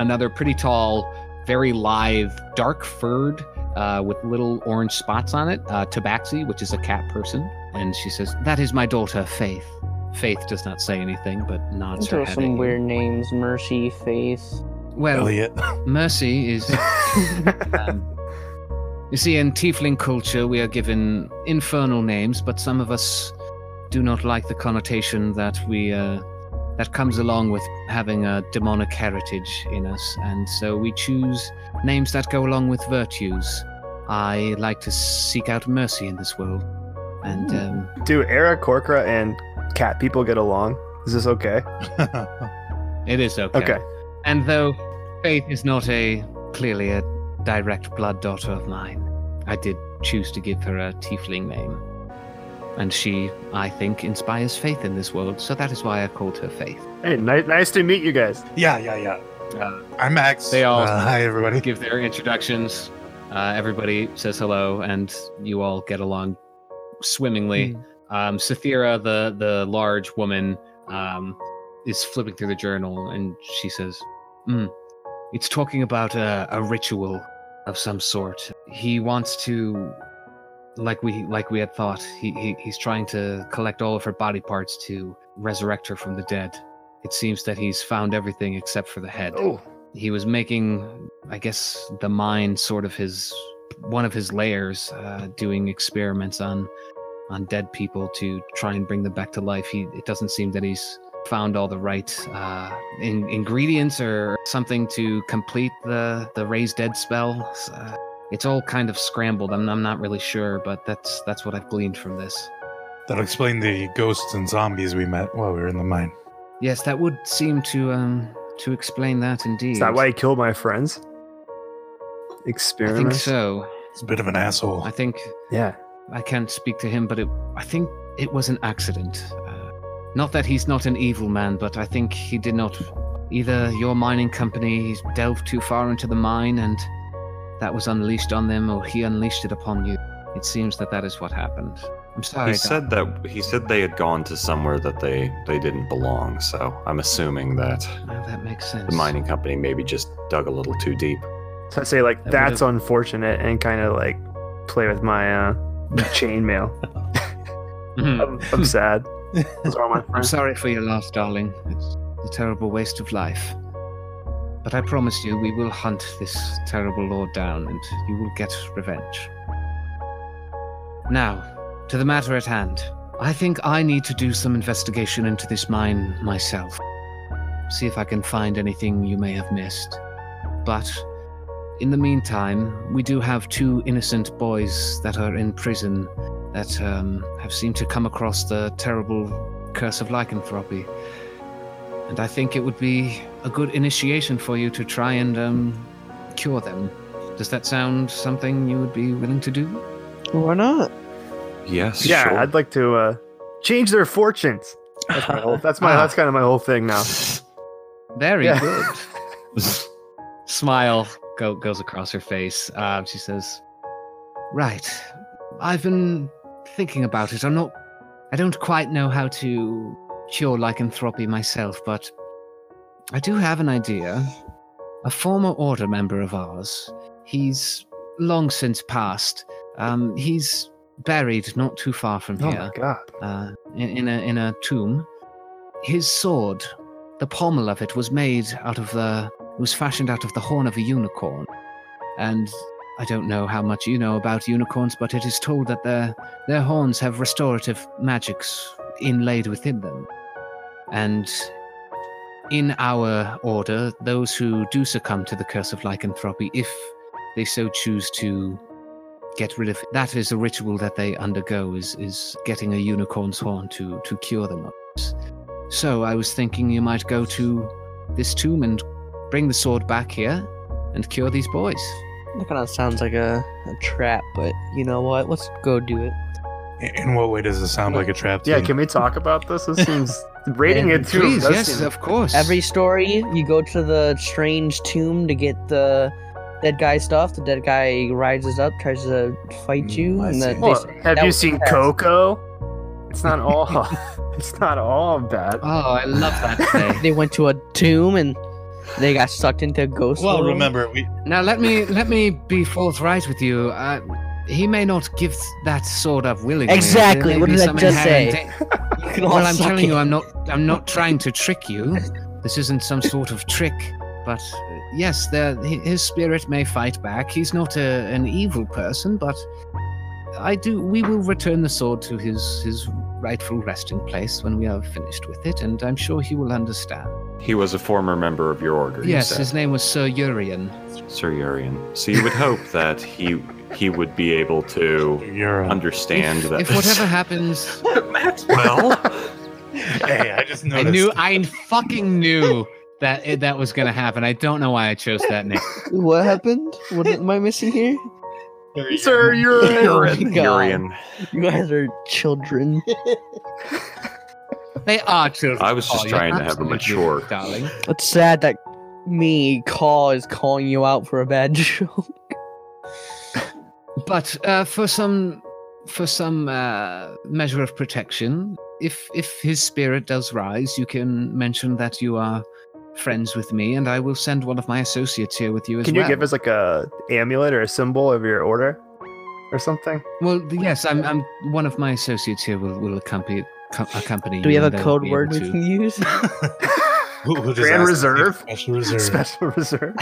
another pretty tall, very lithe, dark furred uh, with little orange spots on it, uh, Tabaxi, which is a cat person. And she says, "That is my daughter, Faith." Faith does not say anything, but nods her Those are head. some weird names. Mercy, Faith. Well, Elliot. Mercy is. um, you see, in Tiefling culture, we are given infernal names, but some of us do not like the connotation that we uh, that comes along with having a demonic heritage in us, and so we choose names that go along with virtues. I like to seek out mercy in this world, and um, Do Aarakocra, and cat people get along? Is this okay? it is okay. Okay. And though Faith is not a clearly a direct blood daughter of mine, I did choose to give her a tiefling name. And she, I think, inspires faith in this world, so that is why I called her Faith. Hey, nice, nice to meet you guys. yeah, yeah, yeah. Uh, I'm Max. They all- Uh, hi, everybody. give their introductions. Uh, everybody says hello, and you all get along swimmingly. Um, Sathira, the the large woman, um, is flipping through the journal, and she says, "Hmm, "It's talking about a, a ritual of some sort. He wants to, like we like we had thought. He, he he's trying to collect all of her body parts to resurrect her from the dead. It seems that he's found everything except for the head." Oh, he was making i guess the mind sort of his one of his layers uh, doing experiments on on dead people to try and bring them back to life he it doesn't seem that he's found all the right uh, in, ingredients or something to complete the the raise dead spell uh, it's all kind of scrambled I'm, I'm not really sure but that's that's what i've gleaned from this That'll explain the ghosts and zombies we met while we were in the mine. yes that would seem to um to explain that indeed is that why he killed my friends? Experiment. i think so He's a bit of an asshole. i think Yeah. I can't speak to him, but it, I think it was an accident. Uh, not that he's not an evil man, but I think he did not. Either your mining company he's delved too far into the mine and that was unleashed on them, or he unleashed it upon you. It seems that that is what happened. I'm sorry. He Doc. said that he said they had gone to somewhere that they they didn't belong. So I'm assuming that Well, that makes sense. the mining company maybe just dug a little too deep. So I say like That that's would've- unfortunate and kind of like play with my uh chainmail. Mhm. I'm, I'm sad. Those are all my I'm sorry for your loss, darling. It's a terrible waste of life. But I promise you, we will hunt this terrible lord down and you will get revenge. Now, to the matter at hand. I think I need to do some investigation into this mine myself. See if I can find anything you may have missed. But in the meantime, we do have two innocent boys that are in prison that um, have seemed to come across the terrible curse of lycanthropy. And I think it would be a good initiation for you to try and um, cure them. Does that sound something you would be willing to do? Why not? Yes. Yeah, sure. I'd like to uh, change their fortunes. That's my whole. That's my. Ah. That's kind of my whole thing now. Very Yeah. good. Smile go, goes across her face. Um, she says, "Right, I've been thinking about it. I'm not. I don't quite know how to cure lycanthropy myself, but I do have an idea. A former order member of ours. He's long since passed. Um, he's buried not too far from Oh here my god. uh, in, in a in a tomb. His sword, the pommel of it, was made out of the was fashioned out of the horn of a unicorn, and I don't know how much you know about unicorns, but it is told that their their horns have restorative magics inlaid within them, and in our order, those who do succumb to the curse of lycanthropy, if they so choose to get rid of that is a ritual that they undergo is is getting a unicorn's horn to to cure them so i was thinking you might go to this tomb and bring the sword back here and cure these boys That kind of sounds like a, a trap, but you know what? Let's go do it. In what way does it sound like a trap? to Yeah, you? can we talk about this? This seems rating Yeah, it too. please yes seem- of course Every story, you go to the strange tomb to get the dead guy stuff. The dead guy rises up, tries to fight Mm, you, I and see. then Well, they, have you seen the. Coco? It's not all. it's not all bad. oh i love that they went to a tomb and they got sucked into a ghost. Well, world. remember we now let me let me be forthright with you uh, he may not give that sword up willingly. Exactly, what did I just say? da- You can all well, I'm telling it. you, I'm not. I'm not trying to trick you. This isn't some sort of trick. But uh, yes, there, his spirit may fight back. He's not a, an evil person, but I do. We will return the sword to his his rightful resting place when we are finished with it, and I'm sure he will understand. He was a former member of your order. you yes, said, his name was Sir Urian. Sir Urian. So you would hope that he he would be able to you're understand If, that. if whatever happens, Maxwell. hey, I just noticed. I knew. I fucking knew that it, that was going to happen. I don't know why I chose that name. What happened? What am I missing here? Sir, you're Oh Urian. Urian. You guys are children. They are children. I was just Paul, you're trying to have a mature- darling. It's sad that me, Caw, is calling you out for a bad joke. But uh, for some for some uh, measure of protection, if if his spirit does rise, you can mention that you are friends with me, and I will send one of my associates here with you as well. Can you well. give us like a amulet or a symbol of your order, or something? Well, yes, I'm. I'm one of my associates here will will accompany co- accompany. Do we have a code word able we can use? Who- who just Grand Reserve? Special reserve. Special reserve.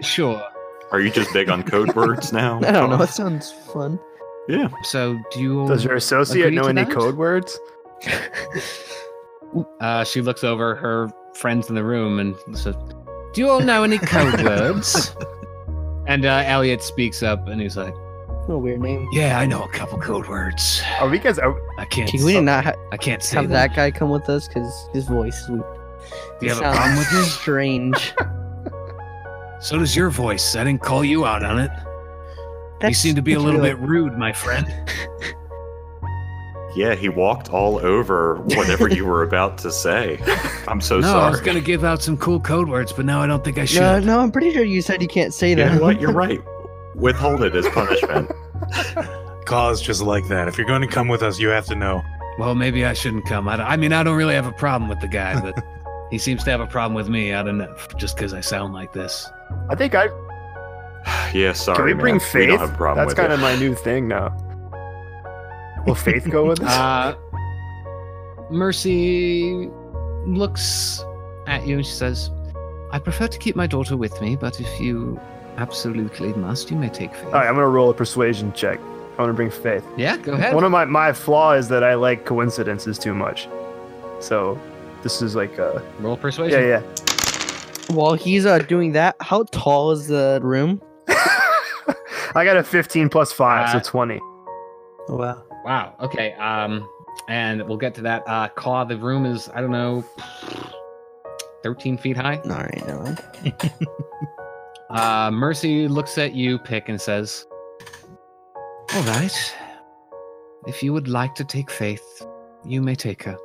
Sure. Are you just big on code words now? I don't know. That sounds fun. Yeah. So, do you? Does your associate know any that? code words? Uh, she looks over her friends in the room and says, "Do you all know any code words?" And uh, Elliot speaks up and he's like, What a weird name. "Yeah, I know a couple code words. Are we guys out? I can't. Can we not ha- I can't say have them. that guy come with us? Because his voice is weird. Do you have a problem with this? Strange. So does your voice. I didn't call you out on it. you That's- seem to be a that's little really- bit rude, my friend. Yeah, he walked all over whatever you were about to say. I'm so no, I was gonna give out some cool code words, but now I don't think I should. No, no, I'm pretty sure you said you can't say that. You that. know what? You're right. Withhold it as punishment. Cause just like that. If you're going to come with us, you have to know. Well, maybe I shouldn't come. I, I mean, I don't really have a problem with the guy, but he seems to have a problem with me. I don't know, just because I sound like this. I think I Yeah, sorry. can we bring man. faith. We don't have a problem That's with kind it. of my new thing now. Will faith go with us? Uh, Mercy looks at you and she says, I prefer to keep my daughter with me, but if you absolutely must, you may take faith. All right, I'm gonna roll a persuasion check. I want to bring faith. Yeah, go ahead. One of my my flaw is that I like coincidences too much. So this is like a Roll persuasion. yeah yeah. While he's uh, doing that, how tall is the room? I got a 15 plus five, Uh, so 20. Oh, wow. Wow. Okay. Um, and we'll get to that. Uh, Claw, the room is I don't know, thirteen feet high. All right, never mind. Uh, Mercy looks at you, Pick, and says, "All right, if you would like to take Faith, you may take her."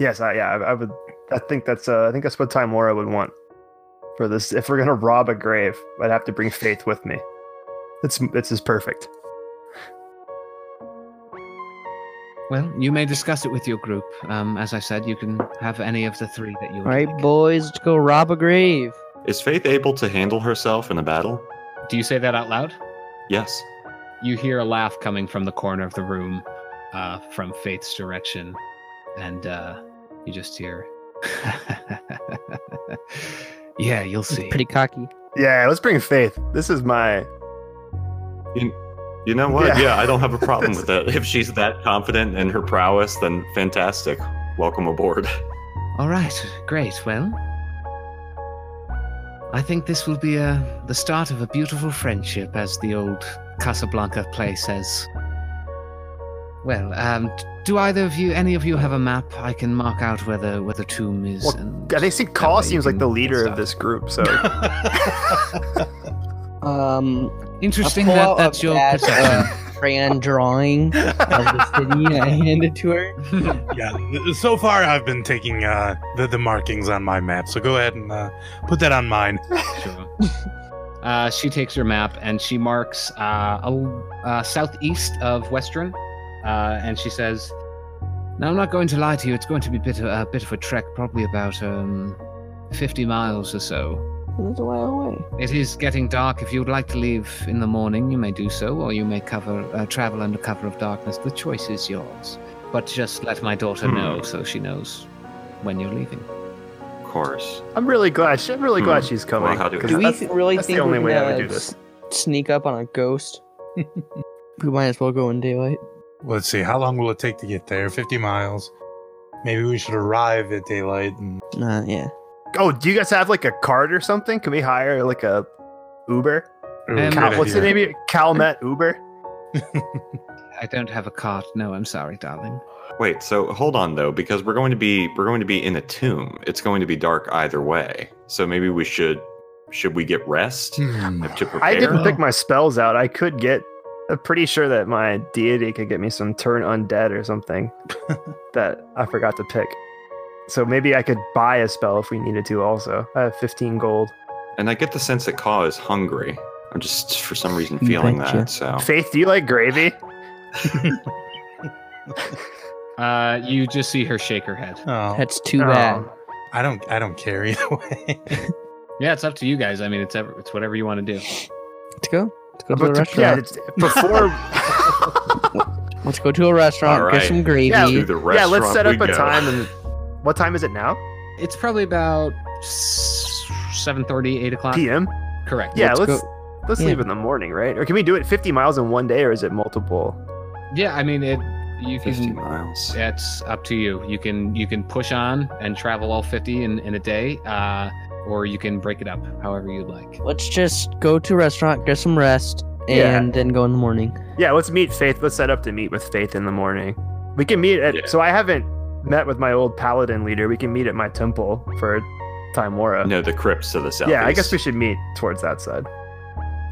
Yes, I, yeah, I, I would. I think that's. Uh, I think that's what Tymora would want for this. If we're gonna rob a grave, I'd have to bring Faith with me. It's it's is perfect. Well, you may discuss it with your group. Um, as I said, you can have any of the three that you. All would right, like. boys, let's go rob a grave. Is Faith able to handle herself in a battle? Do you say that out loud? Yes. You hear a laugh coming from the corner of the room, uh, from Faith's direction, and uh, you just hear, "Yeah, you'll see." Pretty cocky. Yeah, let's bring Faith. This is my. You know what? Yeah. Yeah, I don't have a problem with that. If she's that confident in her prowess, then fantastic. Welcome aboard. All right, great. Well, I think this will be uh, the start of a beautiful friendship, as the old Casablanca play says. Well, um, do either of you, any of you, have a map? I can mark out where the where the tomb is. Well, and I think that Caw seems like the leader of this group, so Um, Interesting that that's your perception. Crayon drawing of the city and I hand it to her. yeah. So far, I've been taking uh, the the markings on my map. So go ahead and uh, put that on mine. Sure. Uh, she takes her map and she marks uh, a, uh, southeast of Westruun, uh, and she says, "Now I'm not going to lie to you. It's going to be a bit of, a bit of a trek, probably about um, 50 miles or so. That's a while away. It is getting dark. If you would like to leave in the morning, you may do so, or you may cover uh, travel under cover of darkness. The choice is yours. But just let my daughter Hmm. know so she knows when you're leaving." Of course. I'm really glad. she- I'm really glad Hmm. she's coming. Well, how do- 'cause Do we that's- really that's the think only we're way I would do this. sneak up on a ghost? we might as well go in daylight. Let's see. How long will it take to get there? 50 miles. Maybe we should arrive at daylight. And Uh, yeah. Oh, do you guys have like a cart or something? Can we hire like a Uber? Ooh, Um, Cal, what's the name? of it? Calmet Uber. I don't have a cart. No, I'm sorry, darling. Wait, so hold on though, because we're going to be we're going to be in a tomb. It's going to be dark either way. So maybe we should should we get rest Hmm. to prepare? I didn't pick my spells out. I could get. I'm pretty sure that my deity could get me some turn undead or something that I forgot to pick. So maybe I could buy a spell if we needed to. Also, I have 15 gold. And I get the sense that Caw is hungry. I'm just for some reason feeling betcha. that. So Faith, do you like gravy? Uh, you just see her shake her head. Oh, That's too Oh. bad. I don't. I don't care either way. Yeah, it's up to you guys. I mean, it's ever, it's whatever you want to do. Let's go. Let's go to But a restaurant. yeah, it's, before. Let's go to a restaurant. All Get some gravy. Yeah, to the yeah, let's set up a go. time. And what time is it now? It's probably about seven thirty, eight o'clock. PM. Correct. Yeah, Let's let's go- let's yeah. leave in the morning, right? Or can we do it 50 miles in one day, or is it multiple? Yeah, I mean, it. You 50 can. miles. It's up to you. You can you can push on and travel all fifty in in a day, uh, or you can break it up however you'd like. Let's just go to a restaurant, get some rest, and Yeah. then go in the morning. Yeah, let's meet Faith. Let's set up to meet with Faith in the morning. We can meet at. Yeah. So I haven't met with my old paladin leader. We can meet at my temple for Time Tymora. No, the crypts to the south. yeah, I guess we should meet towards that side.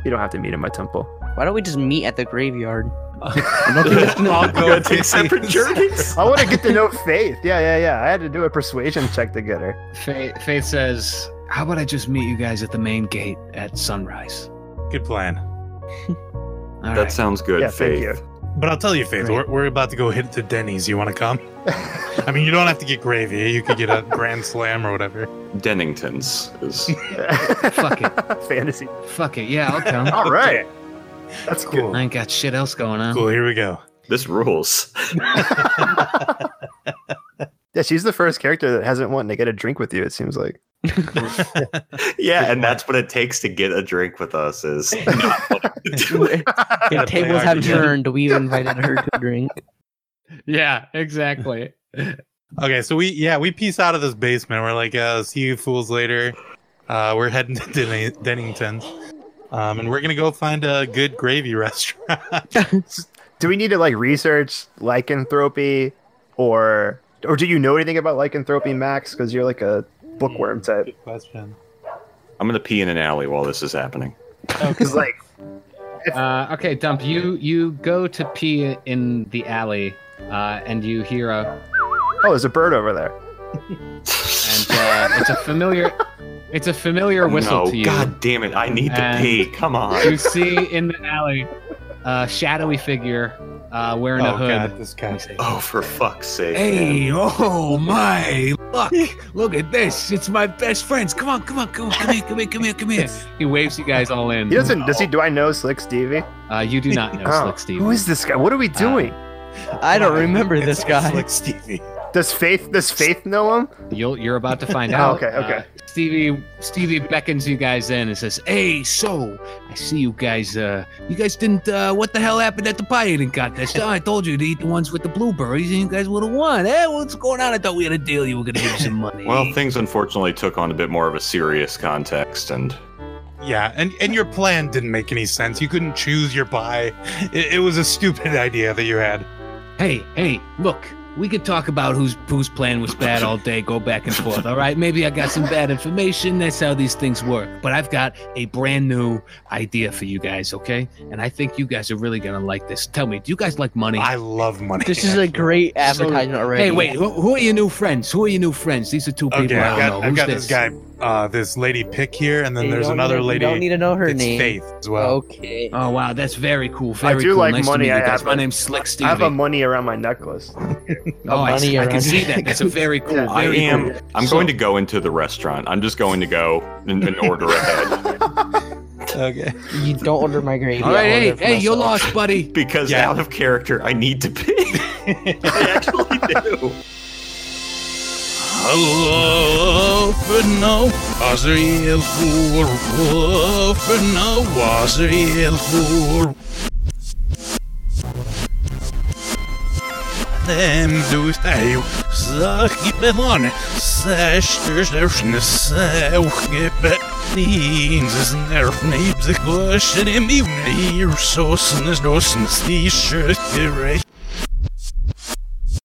You don't have to meet in my temple. Why don't we just meet at the graveyard? I don't think it's gonna- I'll We're take separate journeys. I want to get to know Faith. Yeah, yeah, yeah. I had to do a persuasion check to get her. Faith, Faith says, "How about I just meet you guys at the main gate at sunrise?" Good plan. All That right. sounds good, yeah, Faith. thank you. But I'll tell you, Faith, we're, we're about to go hit the Denny's. You want to come? I mean, you don't have to get gravy. You could get a Grand Slam or whatever. Dennington's is Fuck it. Fantasy. Fuck it. Yeah, I'll come. All right. That's cool. I ain't got shit else going on. Cool. Here we go. this rules. Yeah, she's the first character that hasn't wanted to get a drink with you. It seems like. yeah, and that's what it takes to get a drink with us is not wanting to do it. The tables have turned. We invited her to a drink. Yeah, exactly. Okay, so we yeah we piece out of this basement. We're like, uh, see you fools later. Uh, we're heading to Den- Dennington, um, and we're gonna go find a good gravy restaurant. Do we need to like research lycanthropy or or do you know anything about lycanthropy, Max? Because you're like a bookworm type. Good question. I'm gonna pee in an alley while this is happening. Because like, Uh, okay, Dump, you you go to pee in the alley, uh, and you hear a oh, there's a bird over there. and uh, it's a familiar it's a familiar whistle no, to you. God damn it! I need to pee. Come on. You see in the alley a shadowy figure uh, wearing a Oh hood. god, this guy. Oh, for fuck's sake! Hey, oh my! Look, look at this! It's my best friends. Come on, come on, come on, come here, come here, come here, come here. He waves you guys all in. He doesn't. Does he? Do I know Slick Stevie? Uh, you do not know Oh, Slick Stevie. Who is this guy? What are we doing? I don't remember this guy. Like Stevie. Does Faith? Does Faith know him? You'll, you're about to find Oh, out. okay, okay. Uh, Stevie Stevie beckons you guys in and says, Hey, so I see you guys. Uh, you guys didn't. Uh, what the hell happened at the pie eating contest? Oh, I told you to eat the ones with the blueberries, and you guys would have won. Hey, what's going on? I thought we had a deal. You were gonna give me some money. Well, things unfortunately took on a bit more of a serious context, and Yeah, and and your plan didn't make any sense. You couldn't choose your pie. It, it was a stupid idea that you had. Hey, hey, look. We could talk about whose whose plan was bad all day, go back and forth. All right, maybe I got some bad information. That's how these things work. But I've got a brand new idea for you guys, okay? And I think you guys are really gonna like this. Tell me, do you guys like money? I love money. This is a great advertisement already. Hey, wait, who, who are your new friends? Who are your new friends? These are two people Okay, I I've don't got, know. I've Who's got this? this guy, uh, this lady Pick here, and then You there's another need lady. You don't need to know her it's name. Faith as well. Okay. Oh wow, that's very cool. Very do cool. like nice money. To meet I you guys. have My a- name's Slick Stevie. I have a money around my necklace. oh, I, see, money I can see that. That's a very cool. Yeah. I am. cool. I'm So- going to go into the restaurant. I'm just going to go in, in order ahead Okay. You don't order my gravy. All right, hey, hey, you're lost, buddy. because Yeah. out of character, I need to pee. I actually do. Hoppno was er heel voor, hoppno was er heel voor. Dem doest hij, zag je bewonnen, zesters erfne sauge Niens is nerf neemt zich waschen in mijn hier, sossen is dossen, die shirt gerecht.